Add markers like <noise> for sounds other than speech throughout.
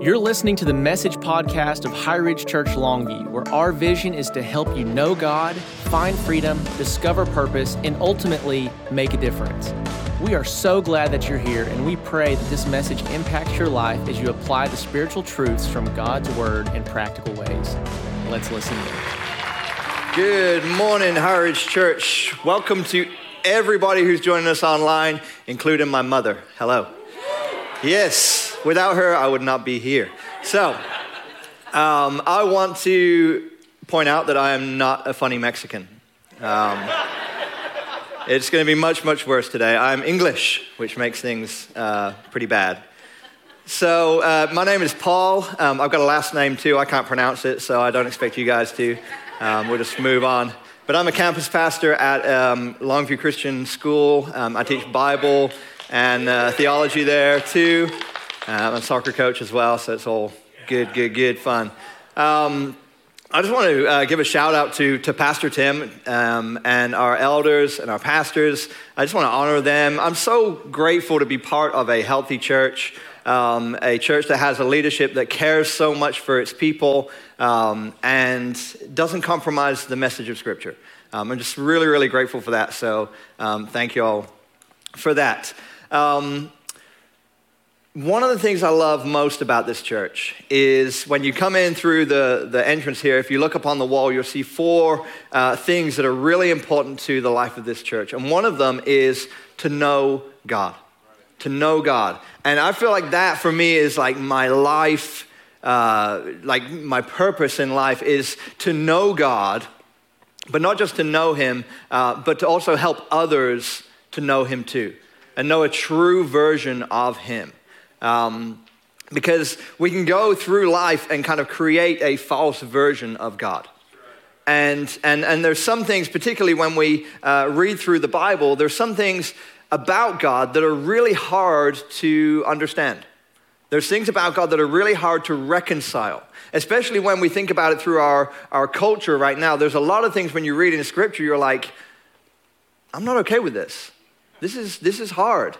You're listening to the message podcast of High Ridge Church Longview, where our vision is to help you know God, find freedom, discover purpose, and ultimately make a difference. We are so glad that you're here, and we pray that this message impacts your life as you apply the spiritual truths from God's Word in practical ways. Let's listen in. Good morning, High Ridge Church. Welcome to everybody who's joining us online, including my mother. Hello. Yes. Without her, I would not be here. So, um, I want to point out that I am not a funny Mexican. Um, it's going to be much, much worse today. I'm English, which makes things uh, pretty bad. So, uh, my name is Paul. Um, I've got a last name too. I can't pronounce it, so I don't expect you guys to. Um, we'll just move on. But I'm a campus pastor at um, Longview Christian School. Um, I teach Bible and uh, theology there too. Uh, I'm a soccer coach as well, so it's all good, good, good fun. Um, I just want to uh, give a shout out to, to Pastor Tim um, and our elders and our pastors. I just want to honor them. I'm so grateful to be part of a healthy church, um, a church that has a leadership that cares so much for its people um, and doesn't compromise the message of Scripture. Um, I'm just really, really grateful for that. So um, thank you all for that. Um, one of the things I love most about this church is when you come in through the, the entrance here, if you look up on the wall, you'll see four uh, things that are really important to the life of this church. And one of them is to know God. To know God. And I feel like that for me is like my life, uh, like my purpose in life is to know God, but not just to know Him, uh, but to also help others to know Him too and know a true version of Him. Um, because we can go through life and kind of create a false version of God. And, and, and there's some things, particularly when we uh, read through the Bible, there's some things about God that are really hard to understand. There's things about God that are really hard to reconcile, especially when we think about it through our, our culture right now. There's a lot of things when you read in Scripture, you're like, I'm not okay with this. This is, this is hard.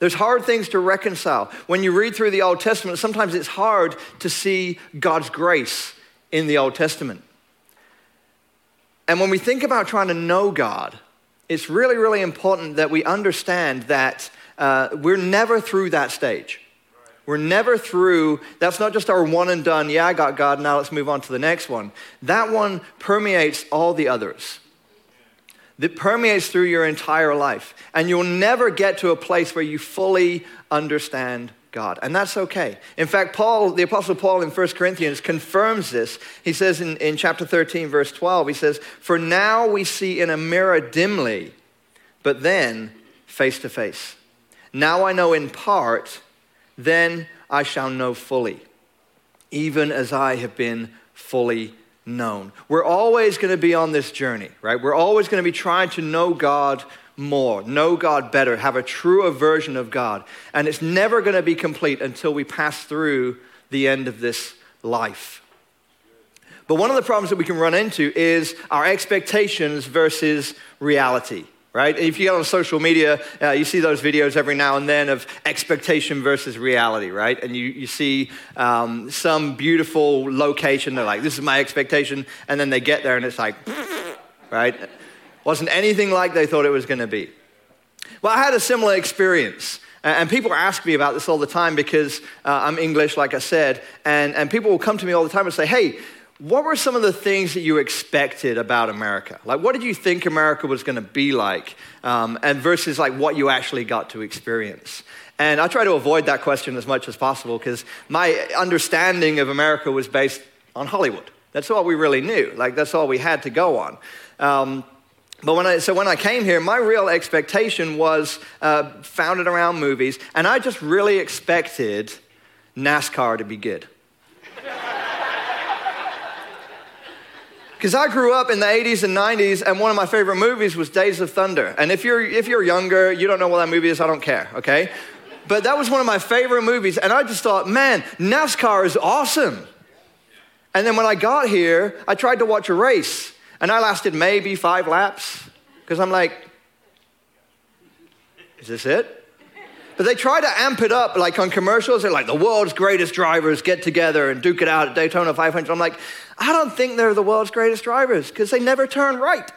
There's hard things to reconcile. When you read through the Old Testament, sometimes it's hard to see God's grace in the Old Testament. And when we think about trying to know God, it's really, really important that we understand that uh, we're never through that stage. We're never through, that's not just our one and done, yeah, I got God, now let's move on to the next one. That one permeates all the others that permeates through your entire life. And you'll never get to a place where you fully understand God. And that's okay. In fact, Paul, the Apostle Paul in 1 Corinthians confirms this. He says in, in chapter 13, verse 12, he says, For now we see in a mirror dimly, but then face to face. Now I know in part, then I shall know fully, even as I have been fully known. We're always going to be on this journey, right? We're always going to be trying to know God more, know God better, have a truer version of God. And it's never going to be complete until we pass through the end of this life. But one of the problems that we can run into is our expectations versus reality right? If you get on social media, uh, you see those videos every now and then of expectation versus reality, right? And you, you see um, some beautiful location, they're like, this is my expectation, and then they get there and it's like, <laughs> right? Wasn't anything like they thought it was going to be. Well, I had a similar experience. And people ask me about this all the time because uh, I'm English, like I said, and, and people will come to me all the time and say, hey, what were some of the things that you expected about America? Like, what did you think America was going to be like? Um, and versus like what you actually got to experience. And I try to avoid that question as much as possible because my understanding of America was based on Hollywood. That's all we really knew. Like, that's all we had to go on. Um, but when I, so when I came here, my real expectation was uh, founded around movies, and I just really expected NASCAR to be good. Because I grew up in the 80s and 90s, and one of my favorite movies was Days of Thunder. And if you're, if you're younger, you don't know what that movie is, I don't care, okay? But that was one of my favorite movies, and I just thought, man, NASCAR is awesome. And then when I got here, I tried to watch a race, and I lasted maybe five laps, because I'm like, is this it? But they try to amp it up, like on commercials. They're like, the world's greatest drivers get together and duke it out at Daytona 500. I'm like, I don't think they're the world's greatest drivers because they never turn right.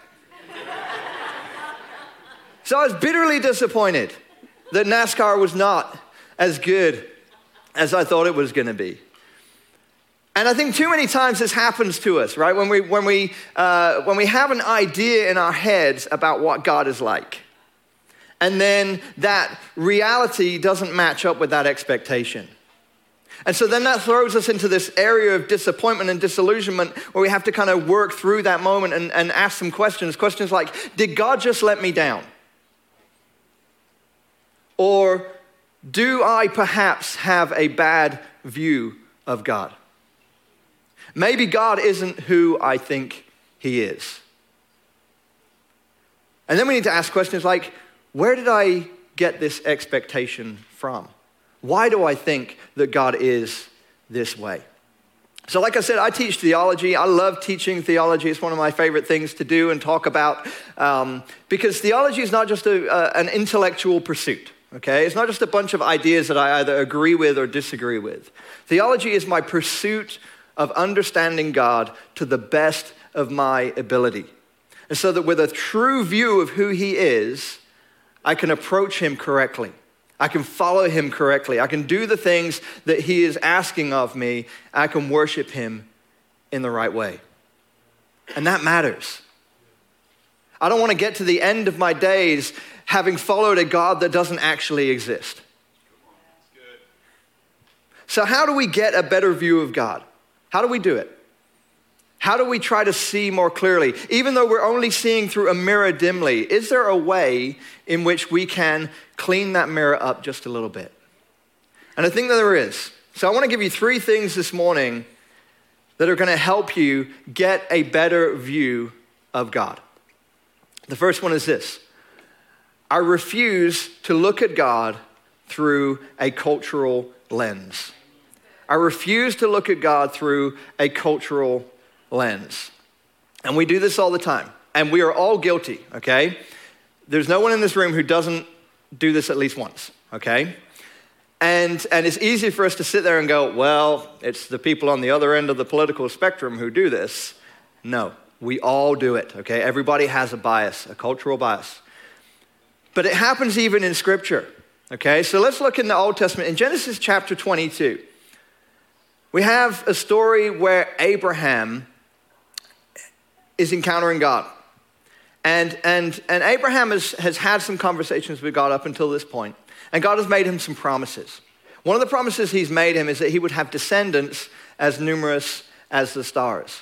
so I was bitterly disappointed that NASCAR was not as good as I thought it was going to be. And I think too many times this happens to us, right? When we, when, we, uh, when we have an idea in our heads about what God is like, and then that reality doesn't match up with that expectation. And so then that throws us into this area of disappointment and disillusionment where we have to kind of work through that moment and, and ask some questions. Questions like Did God just let me down? Or do I perhaps have a bad view of God? Maybe God isn't who I think he is. And then we need to ask questions like where did I get this expectation from? Why do I think that God is this way? So, like I said, I teach theology. I love teaching theology. It's one of my favorite things to do and talk about um, because theology is not just a, uh, an intellectual pursuit, okay? It's not just a bunch of ideas that I either agree with or disagree with. Theology is my pursuit of understanding God to the best of my ability. And so that with a true view of who He is, I can approach Him correctly. I can follow Him correctly. I can do the things that He is asking of me. I can worship Him in the right way. And that matters. I don't want to get to the end of my days having followed a God that doesn't actually exist. So, how do we get a better view of God? How do we do it? How do we try to see more clearly? Even though we're only seeing through a mirror dimly, is there a way in which we can clean that mirror up just a little bit? And I think that there is. So I want to give you three things this morning that are going to help you get a better view of God. The first one is this I refuse to look at God through a cultural lens. I refuse to look at God through a cultural lens. And we do this all the time. And we are all guilty, okay? There's no one in this room who doesn't do this at least once, okay? And, and it's easy for us to sit there and go, well, it's the people on the other end of the political spectrum who do this. No, we all do it, okay? Everybody has a bias, a cultural bias. But it happens even in Scripture, okay? So let's look in the Old Testament. In Genesis chapter 22, we have a story where Abraham is encountering God. And, and, and Abraham has, has had some conversations with God up until this point, and God has made him some promises. One of the promises he's made him is that he would have descendants as numerous as the stars.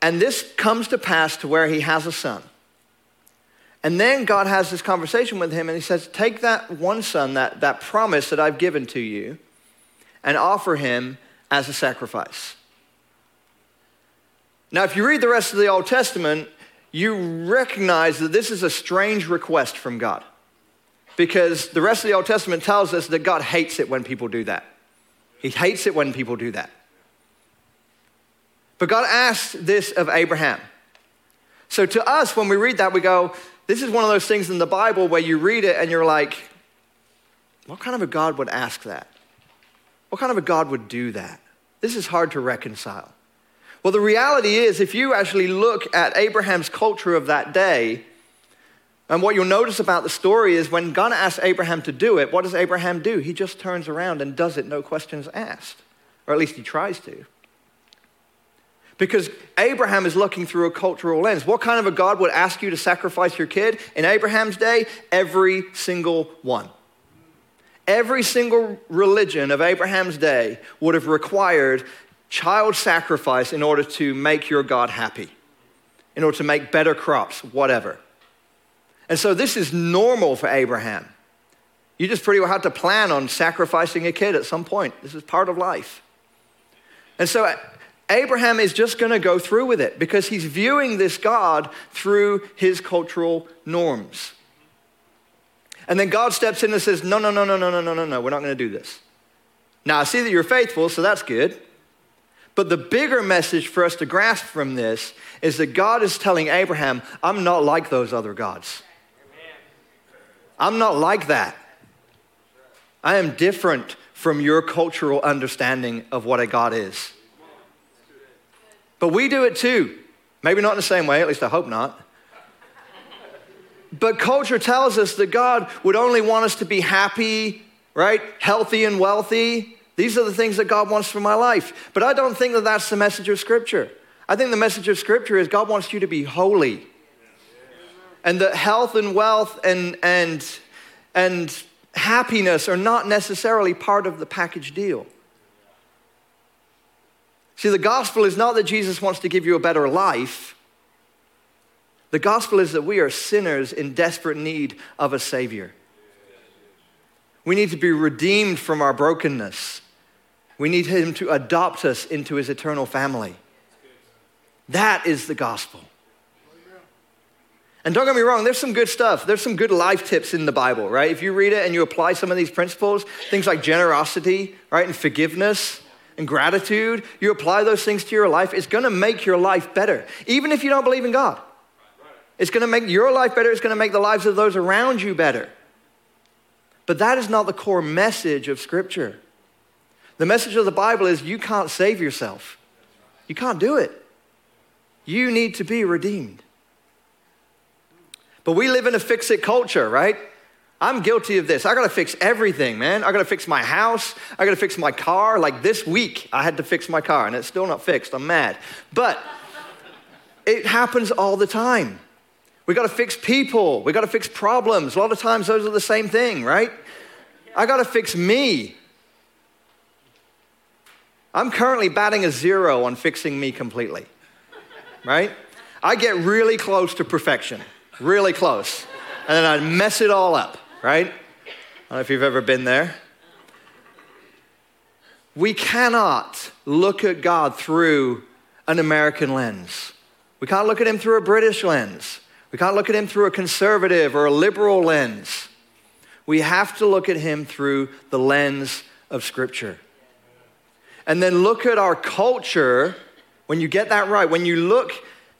And this comes to pass to where he has a son. And then God has this conversation with him, and he says, Take that one son, that, that promise that I've given to you, and offer him as a sacrifice. Now, if you read the rest of the Old Testament, you recognize that this is a strange request from God. Because the rest of the Old Testament tells us that God hates it when people do that. He hates it when people do that. But God asked this of Abraham. So to us, when we read that, we go, this is one of those things in the Bible where you read it and you're like, what kind of a God would ask that? What kind of a God would do that? This is hard to reconcile. Well, the reality is, if you actually look at Abraham's culture of that day, and what you'll notice about the story is when God asks Abraham to do it, what does Abraham do? He just turns around and does it, no questions asked. Or at least he tries to. Because Abraham is looking through a cultural lens. What kind of a God would ask you to sacrifice your kid? In Abraham's day, every single one. Every single religion of Abraham's day would have required child sacrifice in order to make your God happy, in order to make better crops, whatever. And so this is normal for Abraham. You just pretty well have to plan on sacrificing a kid at some point. This is part of life. And so Abraham is just going to go through with it because he's viewing this God through his cultural norms. And then God steps in and says, No, no, no, no, no, no, no, no, no, we're not going to do this. Now, I see that you're faithful, so that's good. But the bigger message for us to grasp from this is that God is telling Abraham, I'm not like those other gods. I'm not like that. I am different from your cultural understanding of what a God is. But we do it too. Maybe not in the same way, at least I hope not. But culture tells us that God would only want us to be happy, right? Healthy and wealthy. These are the things that God wants for my life. But I don't think that that's the message of Scripture. I think the message of Scripture is God wants you to be holy. And that health and wealth and, and, and happiness are not necessarily part of the package deal. See, the gospel is not that Jesus wants to give you a better life. The gospel is that we are sinners in desperate need of a Savior. We need to be redeemed from our brokenness. We need Him to adopt us into His eternal family. That is the gospel. And don't get me wrong, there's some good stuff. There's some good life tips in the Bible, right? If you read it and you apply some of these principles, things like generosity, right, and forgiveness and gratitude, you apply those things to your life, it's gonna make your life better, even if you don't believe in God. It's gonna make your life better, it's gonna make the lives of those around you better. But that is not the core message of Scripture. The message of the Bible is you can't save yourself, you can't do it. You need to be redeemed. But we live in a fix it culture, right? I'm guilty of this. I gotta fix everything, man. I gotta fix my house. I gotta fix my car. Like this week, I had to fix my car and it's still not fixed. I'm mad. But it happens all the time. We gotta fix people. We gotta fix problems. A lot of times, those are the same thing, right? I gotta fix me. I'm currently batting a zero on fixing me completely, right? I get really close to perfection really close. And then I'd mess it all up, right? I don't know if you've ever been there. We cannot look at God through an American lens. We can't look at him through a British lens. We can't look at him through a conservative or a liberal lens. We have to look at him through the lens of Scripture. And then look at our culture. When you get that right, when you look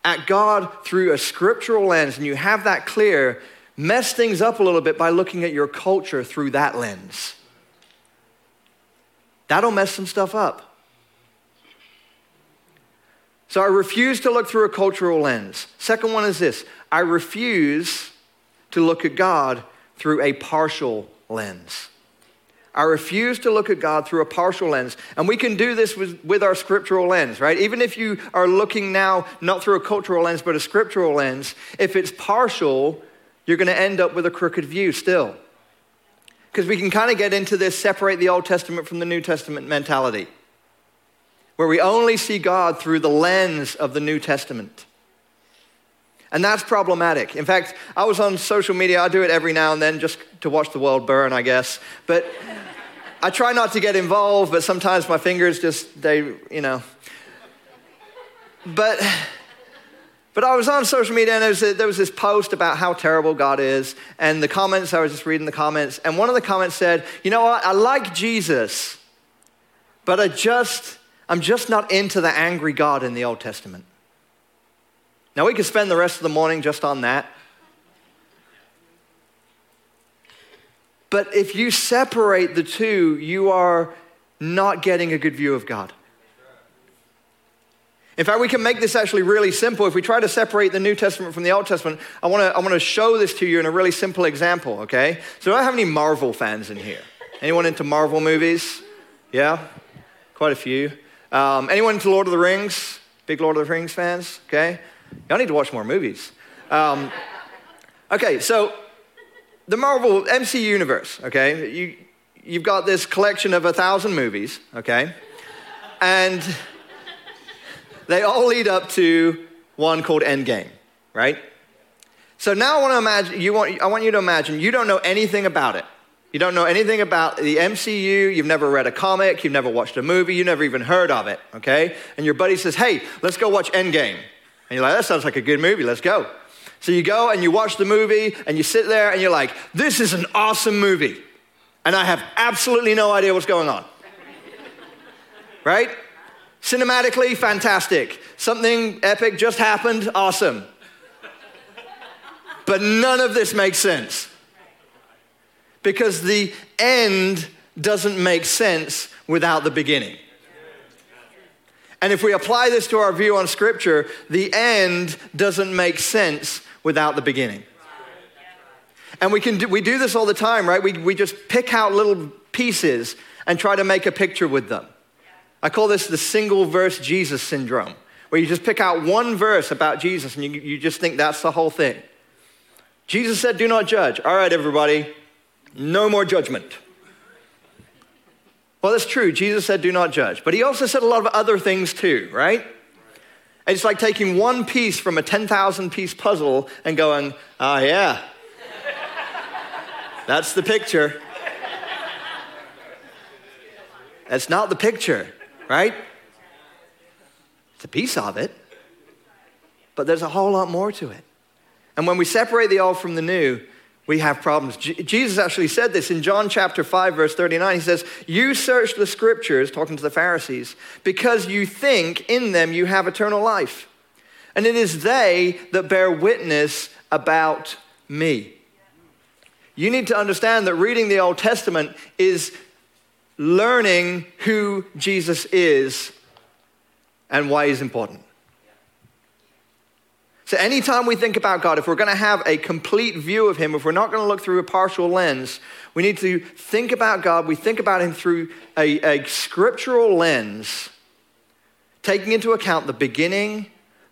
at God through a scriptural lens and you have that clear, mess things up a little bit by looking at your culture through that lens. That'll mess some stuff up. So I refuse to look through a cultural lens. Second one is this I refuse to look at God through a partial lens. I refuse to look at God through a partial lens. And we can do this with, with our scriptural lens, right? Even if you are looking now not through a cultural lens, but a scriptural lens, if it's partial, you're going to end up with a crooked view still. Because we can kind of get into this separate the Old Testament from the New Testament mentality, where we only see God through the lens of the New Testament. And that's problematic. In fact, I was on social media, I do it every now and then just to watch the world burn, I guess. But I try not to get involved, but sometimes my fingers just, they, you know. But, but I was on social media and there was, a, there was this post about how terrible God is. And the comments, I was just reading the comments. And one of the comments said, You know what? I like Jesus, but I just, I'm just not into the angry God in the Old Testament. Now, we could spend the rest of the morning just on that. But if you separate the two, you are not getting a good view of God. In fact, we can make this actually really simple. If we try to separate the New Testament from the Old Testament, I want to I wanna show this to you in a really simple example, okay? So, do I have any Marvel fans in here? Anyone into Marvel movies? Yeah? Quite a few. Um, anyone into Lord of the Rings? Big Lord of the Rings fans? Okay. Y'all need to watch more movies. Um, okay, so the Marvel MC universe, okay, you, you've got this collection of a thousand movies, okay, and they all lead up to one called Endgame, right? So now I want to imagine, you want, I want you to imagine you don't know anything about it. You don't know anything about the MCU, you've never read a comic, you've never watched a movie, you never even heard of it, okay? And your buddy says, hey, let's go watch Endgame. And you're like, that sounds like a good movie, let's go. So you go and you watch the movie and you sit there and you're like, this is an awesome movie. And I have absolutely no idea what's going on. <laughs> right? Cinematically, fantastic. Something epic just happened, awesome. But none of this makes sense. because the end doesn't make sense without the beginning. And if we apply this to our view on Scripture, the end doesn't make sense without the beginning. And we, can do, we do this all the time, right? We, we just pick out little pieces and try to make a picture with them. I call this the single verse Jesus syndrome, where you just pick out one verse about Jesus and you, you just think that's the whole thing. Jesus said, Do not judge. All right, everybody, no more judgment. Well, that's true. Jesus said, Do not judge. But he also said a lot of other things too, right? And it's like taking one piece from a 10,000 piece puzzle and going, Oh, yeah, that's the picture. That's not the picture, right? It's a piece of it, but there's a whole lot more to it. And when we separate the old from the new, we have problems. Jesus actually said this in John chapter 5, verse 39. He says, You search the scriptures, talking to the Pharisees, because you think in them you have eternal life. And it is they that bear witness about me. You need to understand that reading the Old Testament is learning who Jesus is and why he's important. So, anytime we think about God, if we're going to have a complete view of Him, if we're not going to look through a partial lens, we need to think about God. We think about Him through a, a scriptural lens, taking into account the beginning,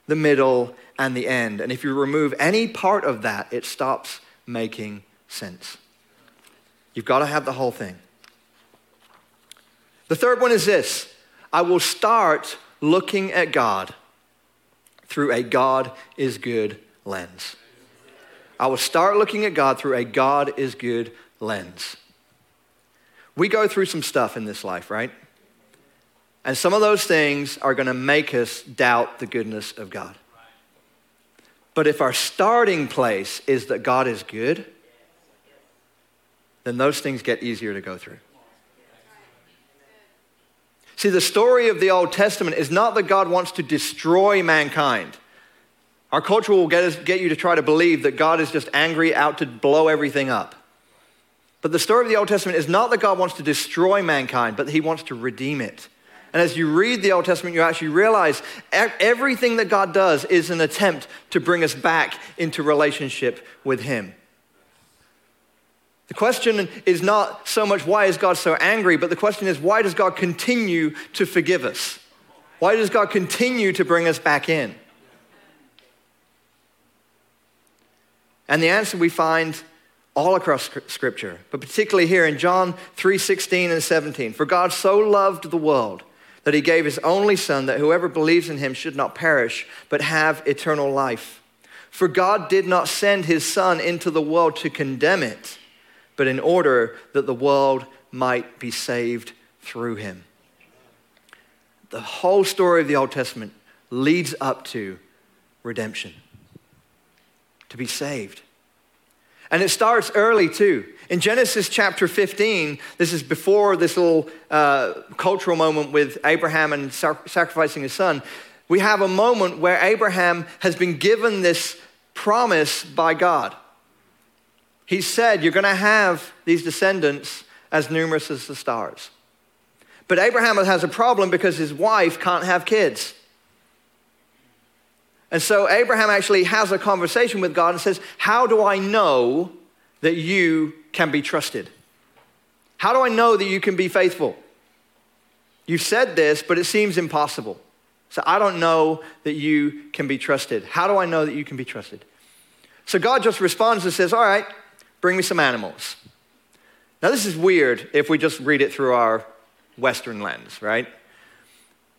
the middle, and the end. And if you remove any part of that, it stops making sense. You've got to have the whole thing. The third one is this I will start looking at God through a God is good lens. I will start looking at God through a God is good lens. We go through some stuff in this life, right? And some of those things are going to make us doubt the goodness of God. But if our starting place is that God is good, then those things get easier to go through. See, the story of the Old Testament is not that God wants to destroy mankind. Our culture will get, us, get you to try to believe that God is just angry out to blow everything up. But the story of the Old Testament is not that God wants to destroy mankind, but he wants to redeem it. And as you read the Old Testament, you actually realize everything that God does is an attempt to bring us back into relationship with him. The question is not so much why is God so angry, but the question is why does God continue to forgive us? Why does God continue to bring us back in? And the answer we find all across scripture, but particularly here in John 3:16 and 17. For God so loved the world that he gave his only son that whoever believes in him should not perish but have eternal life. For God did not send his son into the world to condemn it, but in order that the world might be saved through him. The whole story of the Old Testament leads up to redemption, to be saved. And it starts early too. In Genesis chapter 15, this is before this little uh, cultural moment with Abraham and sacrificing his son. We have a moment where Abraham has been given this promise by God. He said, You're going to have these descendants as numerous as the stars. But Abraham has a problem because his wife can't have kids. And so Abraham actually has a conversation with God and says, How do I know that you can be trusted? How do I know that you can be faithful? You've said this, but it seems impossible. So I don't know that you can be trusted. How do I know that you can be trusted? So God just responds and says, All right, Bring me some animals. Now, this is weird if we just read it through our Western lens, right?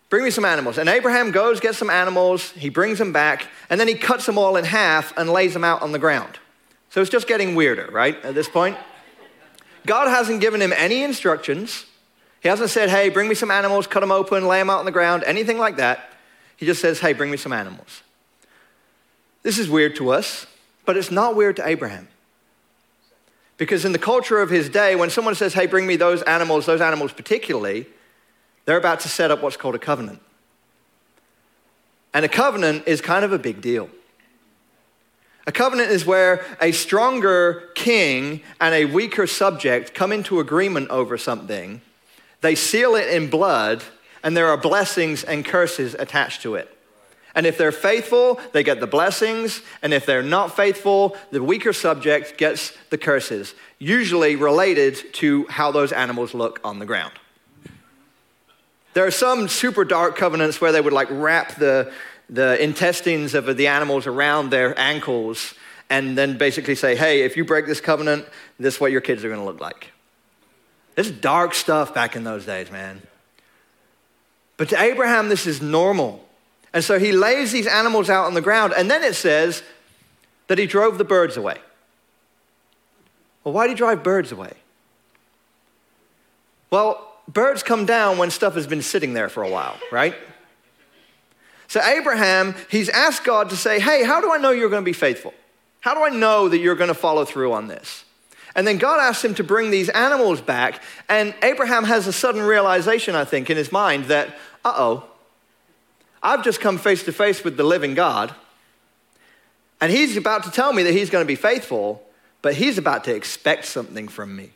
Bring me some animals. And Abraham goes, gets some animals, he brings them back, and then he cuts them all in half and lays them out on the ground. So it's just getting weirder, right, at this point? God hasn't given him any instructions. He hasn't said, hey, bring me some animals, cut them open, lay them out on the ground, anything like that. He just says, hey, bring me some animals. This is weird to us, but it's not weird to Abraham. Because in the culture of his day, when someone says, hey, bring me those animals, those animals particularly, they're about to set up what's called a covenant. And a covenant is kind of a big deal. A covenant is where a stronger king and a weaker subject come into agreement over something. They seal it in blood, and there are blessings and curses attached to it. And if they're faithful, they get the blessings. And if they're not faithful, the weaker subject gets the curses, usually related to how those animals look on the ground. There are some super dark covenants where they would like wrap the, the intestines of the animals around their ankles and then basically say, hey, if you break this covenant, this is what your kids are going to look like. This dark stuff back in those days, man. But to Abraham, this is normal. And so he lays these animals out on the ground, and then it says that he drove the birds away. Well, why did he drive birds away? Well, birds come down when stuff has been sitting there for a while, right? So, Abraham, he's asked God to say, Hey, how do I know you're going to be faithful? How do I know that you're going to follow through on this? And then God asks him to bring these animals back. And Abraham has a sudden realization, I think, in his mind that, uh oh, I've just come face to face with the living God, and he's about to tell me that he's going to be faithful, but he's about to expect something from me.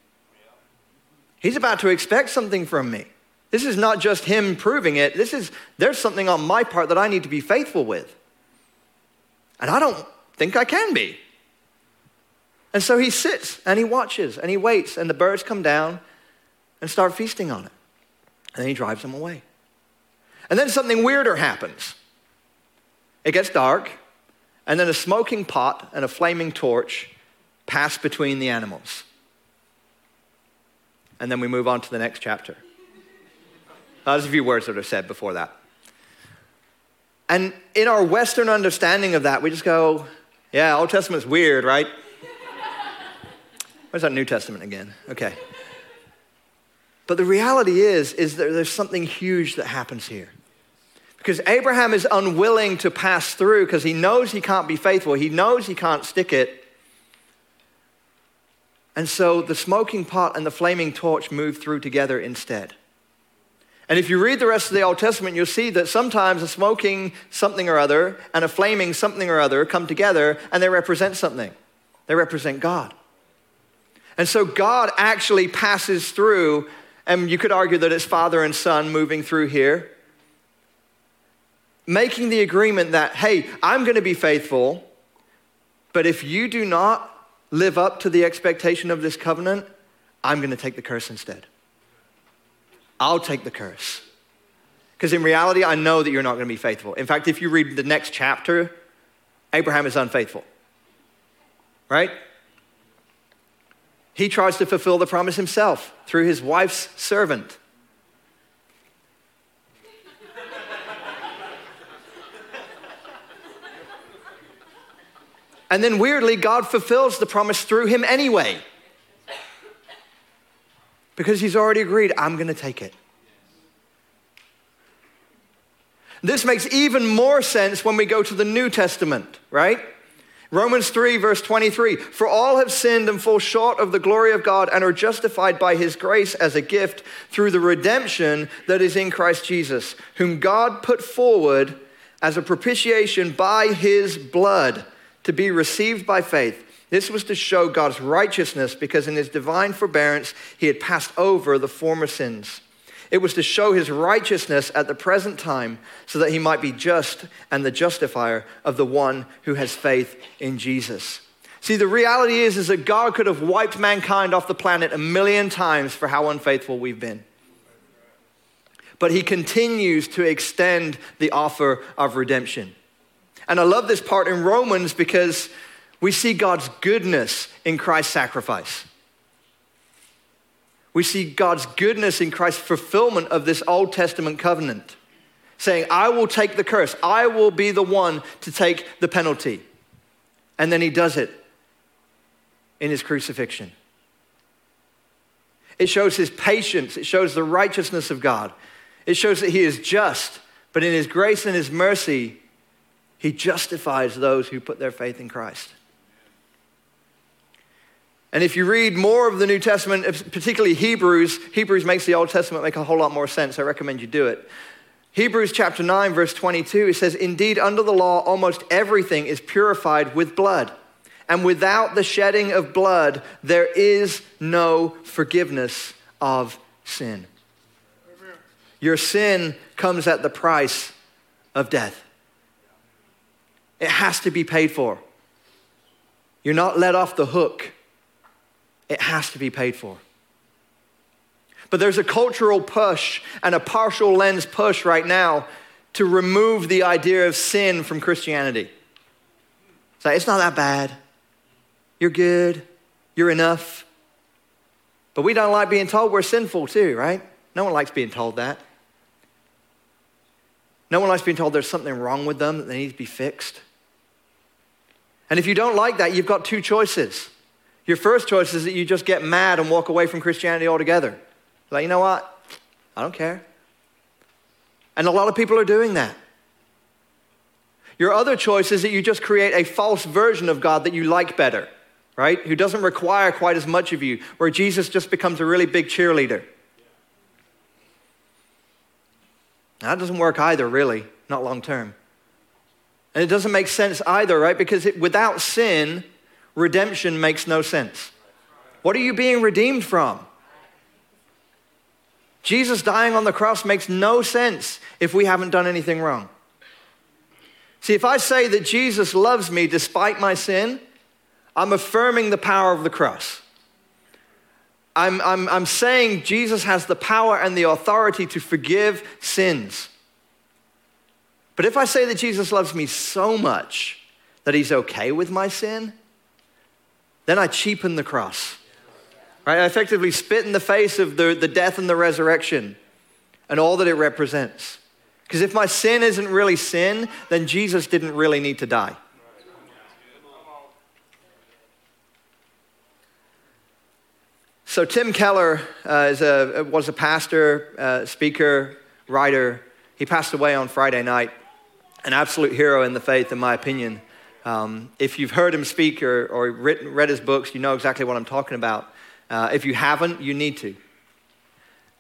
He's about to expect something from me. This is not just him proving it. This is there's something on my part that I need to be faithful with. And I don't think I can be. And so he sits and he watches and he waits, and the birds come down and start feasting on it. And then he drives them away. And then something weirder happens. It gets dark, and then a smoking pot and a flaming torch pass between the animals. And then we move on to the next chapter. There's a few words that are said before that. And in our Western understanding of that, we just go, yeah, Old Testament's weird, right? Where's that New Testament again? Okay. But the reality is, is that there's something huge that happens here. Because Abraham is unwilling to pass through because he knows he can't be faithful. He knows he can't stick it. And so the smoking pot and the flaming torch move through together instead. And if you read the rest of the Old Testament, you'll see that sometimes a smoking something or other and a flaming something or other come together and they represent something. They represent God. And so God actually passes through, and you could argue that it's father and son moving through here making the agreement that, hey, I'm going to be faithful, but if you do not live up to the expectation of this covenant, I'm going to take the curse instead. I'll take the curse. Because in reality, I know that you're not going to be faithful. In fact, if you read the next chapter, Abraham is unfaithful. Right? He tries to fulfill the promise himself through his wife's servant. And then weirdly, God fulfills the promise through him anyway. Because he's already agreed, I'm going to take it. This makes even more sense when we go to the New Testament, right? Romans 3, verse 23 For all have sinned and fall short of the glory of God and are justified by his grace as a gift through the redemption that is in Christ Jesus, whom God put forward as a propitiation by his blood to be received by faith. This was to show God's righteousness because in his divine forbearance he had passed over the former sins. It was to show his righteousness at the present time so that he might be just and the justifier of the one who has faith in Jesus. See, the reality is, is that God could have wiped mankind off the planet a million times for how unfaithful we've been. But he continues to extend the offer of redemption. And I love this part in Romans because we see God's goodness in Christ's sacrifice. We see God's goodness in Christ's fulfillment of this Old Testament covenant, saying, I will take the curse, I will be the one to take the penalty. And then he does it in his crucifixion. It shows his patience, it shows the righteousness of God, it shows that he is just, but in his grace and his mercy, he justifies those who put their faith in Christ. And if you read more of the New Testament, particularly Hebrews, Hebrews makes the Old Testament make a whole lot more sense. I recommend you do it. Hebrews chapter 9, verse 22, it says, Indeed, under the law, almost everything is purified with blood. And without the shedding of blood, there is no forgiveness of sin. Your sin comes at the price of death. It has to be paid for. You're not let off the hook. It has to be paid for. But there's a cultural push and a partial lens push right now to remove the idea of sin from Christianity. It's like, it's not that bad. You're good. You're enough. But we don't like being told we're sinful too, right? No one likes being told that. No one likes being told there's something wrong with them that they need to be fixed. And if you don't like that, you've got two choices. Your first choice is that you just get mad and walk away from Christianity altogether. Like, you know what? I don't care. And a lot of people are doing that. Your other choice is that you just create a false version of God that you like better, right? Who doesn't require quite as much of you, where Jesus just becomes a really big cheerleader. That doesn't work either, really, not long term. And it doesn't make sense either, right? Because it, without sin, redemption makes no sense. What are you being redeemed from? Jesus dying on the cross makes no sense if we haven't done anything wrong. See, if I say that Jesus loves me despite my sin, I'm affirming the power of the cross. I'm, I'm, I'm saying Jesus has the power and the authority to forgive sins. But if I say that Jesus loves me so much that he's okay with my sin, then I cheapen the cross. Right? I effectively spit in the face of the, the death and the resurrection and all that it represents. Because if my sin isn't really sin, then Jesus didn't really need to die. So, Tim Keller uh, a, was a pastor, uh, speaker, writer. He passed away on Friday night, an absolute hero in the faith, in my opinion. Um, if you've heard him speak or, or written, read his books, you know exactly what I'm talking about. Uh, if you haven't, you need to.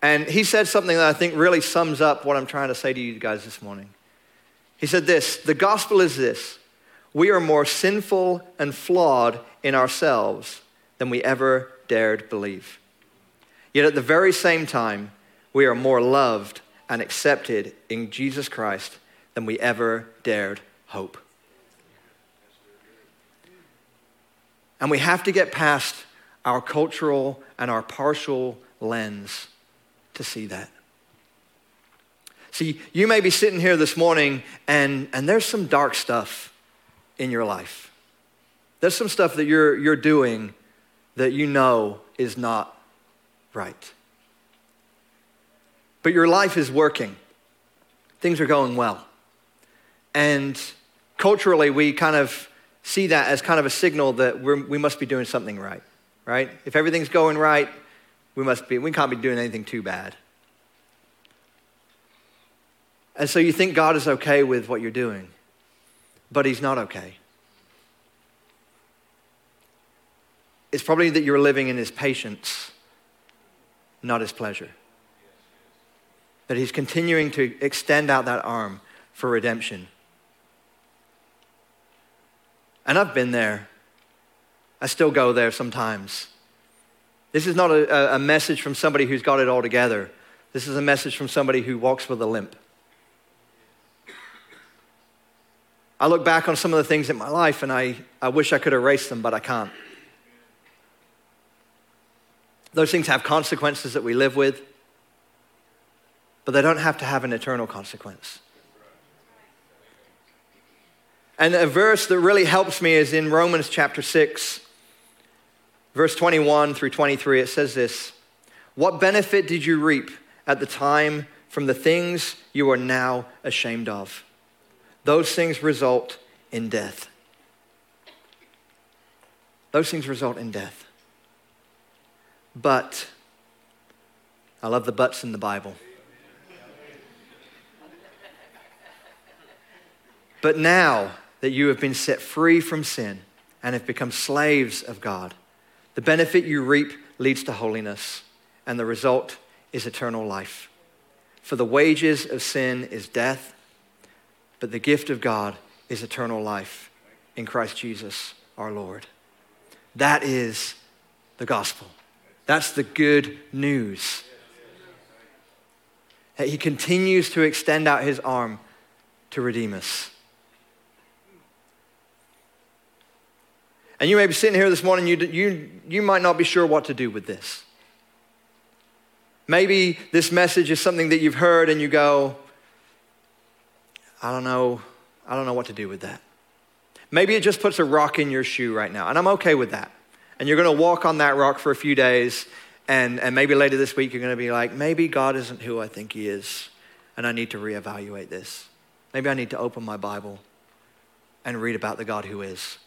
And he said something that I think really sums up what I'm trying to say to you guys this morning. He said this The gospel is this we are more sinful and flawed in ourselves than we ever dared believe. Yet at the very same time, we are more loved and accepted in Jesus Christ than we ever dared hope. And we have to get past our cultural and our partial lens to see that. See, you may be sitting here this morning and, and there's some dark stuff in your life. There's some stuff that you're, you're doing that you know is not right. But your life is working, things are going well. And culturally, we kind of see that as kind of a signal that we must be doing something right right? If everything's going right, we must be, we can't be doing anything too bad. And so you think God is okay with what you're doing, but He's not okay. It's probably that you're living in His patience, not His pleasure. That He's continuing to extend out that arm for redemption. And I've been there. I still go there sometimes. This is not a, a, message from somebody who's got it all together. This is a message from somebody who walks with a limp. I look back on some of the things in my life and I, I wish I could erase them, but I can't. Those things have consequences that we live with, but they don't have to have an eternal consequence. And a verse that really helps me is in Romans chapter 6, verse 21 through 23, it says this What benefit did you reap at the time from the things you are now ashamed of? Those things result in death. Those things result in death. But, I love the buts in the Bible. But now that you have been set free from sin and have become slaves of God, the benefit you reap leads to holiness, and the result is eternal life. For the wages of sin is death, but the gift of God is eternal life in Christ Jesus our Lord. That is the gospel. That's the good news. That he continues to extend out his arm to redeem us. And you may be sitting here this morning, you, you, you might not be sure what to do with this. Maybe this message is something that you've heard and you go, I don't know, I don't know what to do with that. Maybe it just puts a rock in your shoe right now, and I'm okay with that. And you're going to walk on that rock for a few days, and, and maybe later this week you're going to be like, maybe God isn't who I think He is, and I need to reevaluate this. Maybe I need to open my Bible and read about the God who is.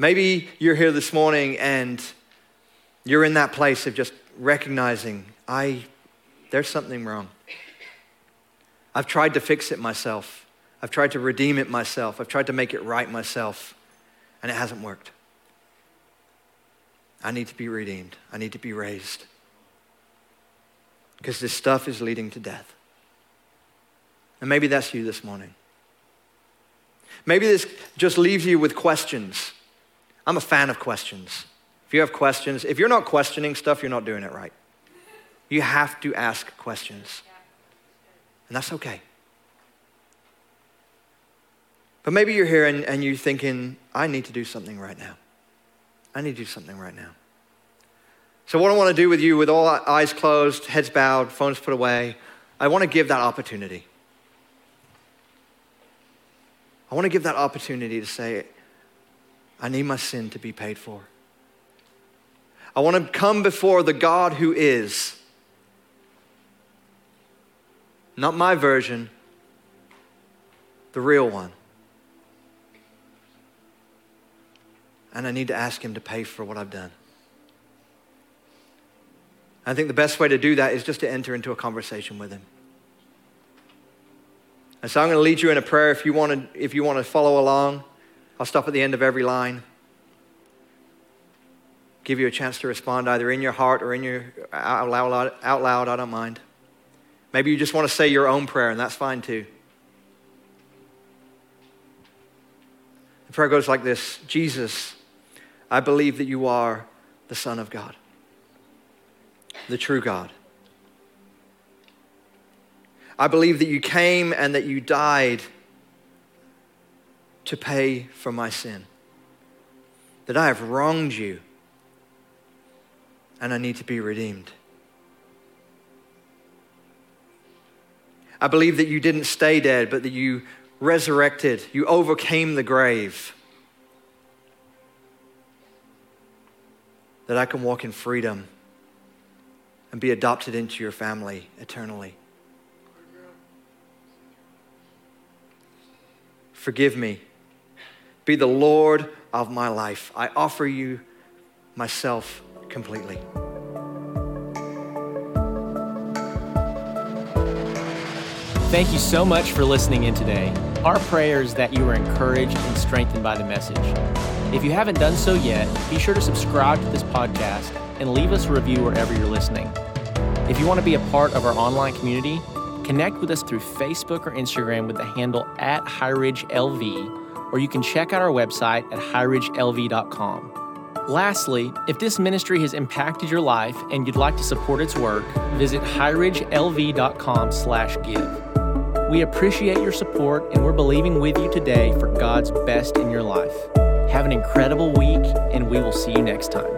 Maybe you're here this morning and you're in that place of just recognizing, I, there's something wrong. I've tried to fix it myself. I've tried to redeem it myself. I've tried to make it right myself, and it hasn't worked. I need to be redeemed. I need to be raised. Because this stuff is leading to death. And maybe that's you this morning. Maybe this just leaves you with questions. I'm a fan of questions. If you have questions, if you're not questioning stuff, you're not doing it right. You have to ask questions. And that's okay. But maybe you're here and, and you're thinking, I need to do something right now. I need to do something right now. So, what I want to do with you, with all eyes closed, heads bowed, phones put away, I want to give that opportunity. I want to give that opportunity to say, I need my sin to be paid for. I want to come before the God who is. Not my version, the real one. And I need to ask Him to pay for what I've done. I think the best way to do that is just to enter into a conversation with Him. And so I'm going to lead you in a prayer if you want to, if you want to follow along. I'll stop at the end of every line. Give you a chance to respond either in your heart or in your out loud, out loud. I don't mind. Maybe you just want to say your own prayer, and that's fine too. The prayer goes like this Jesus, I believe that you are the Son of God, the true God. I believe that you came and that you died to pay for my sin. That I have wronged you and I need to be redeemed. I believe that you didn't stay dead, but that you resurrected, you overcame the grave. That I can walk in freedom and be adopted into your family eternally. Forgive me. Be the Lord of my life. I offer you myself completely. Thank you so much for listening in today. Our prayer is that you are encouraged and strengthened by the message. If you haven't done so yet, be sure to subscribe to this podcast and leave us a review wherever you're listening. If you want to be a part of our online community, connect with us through Facebook or Instagram with the handle at HighRidgeLV, or you can check out our website at highridgelv.com. Lastly, if this ministry has impacted your life and you'd like to support its work, visit highridgelv.com/give. We appreciate your support and we're believing with you today for God's best in your life. Have an incredible week and we will see you next time.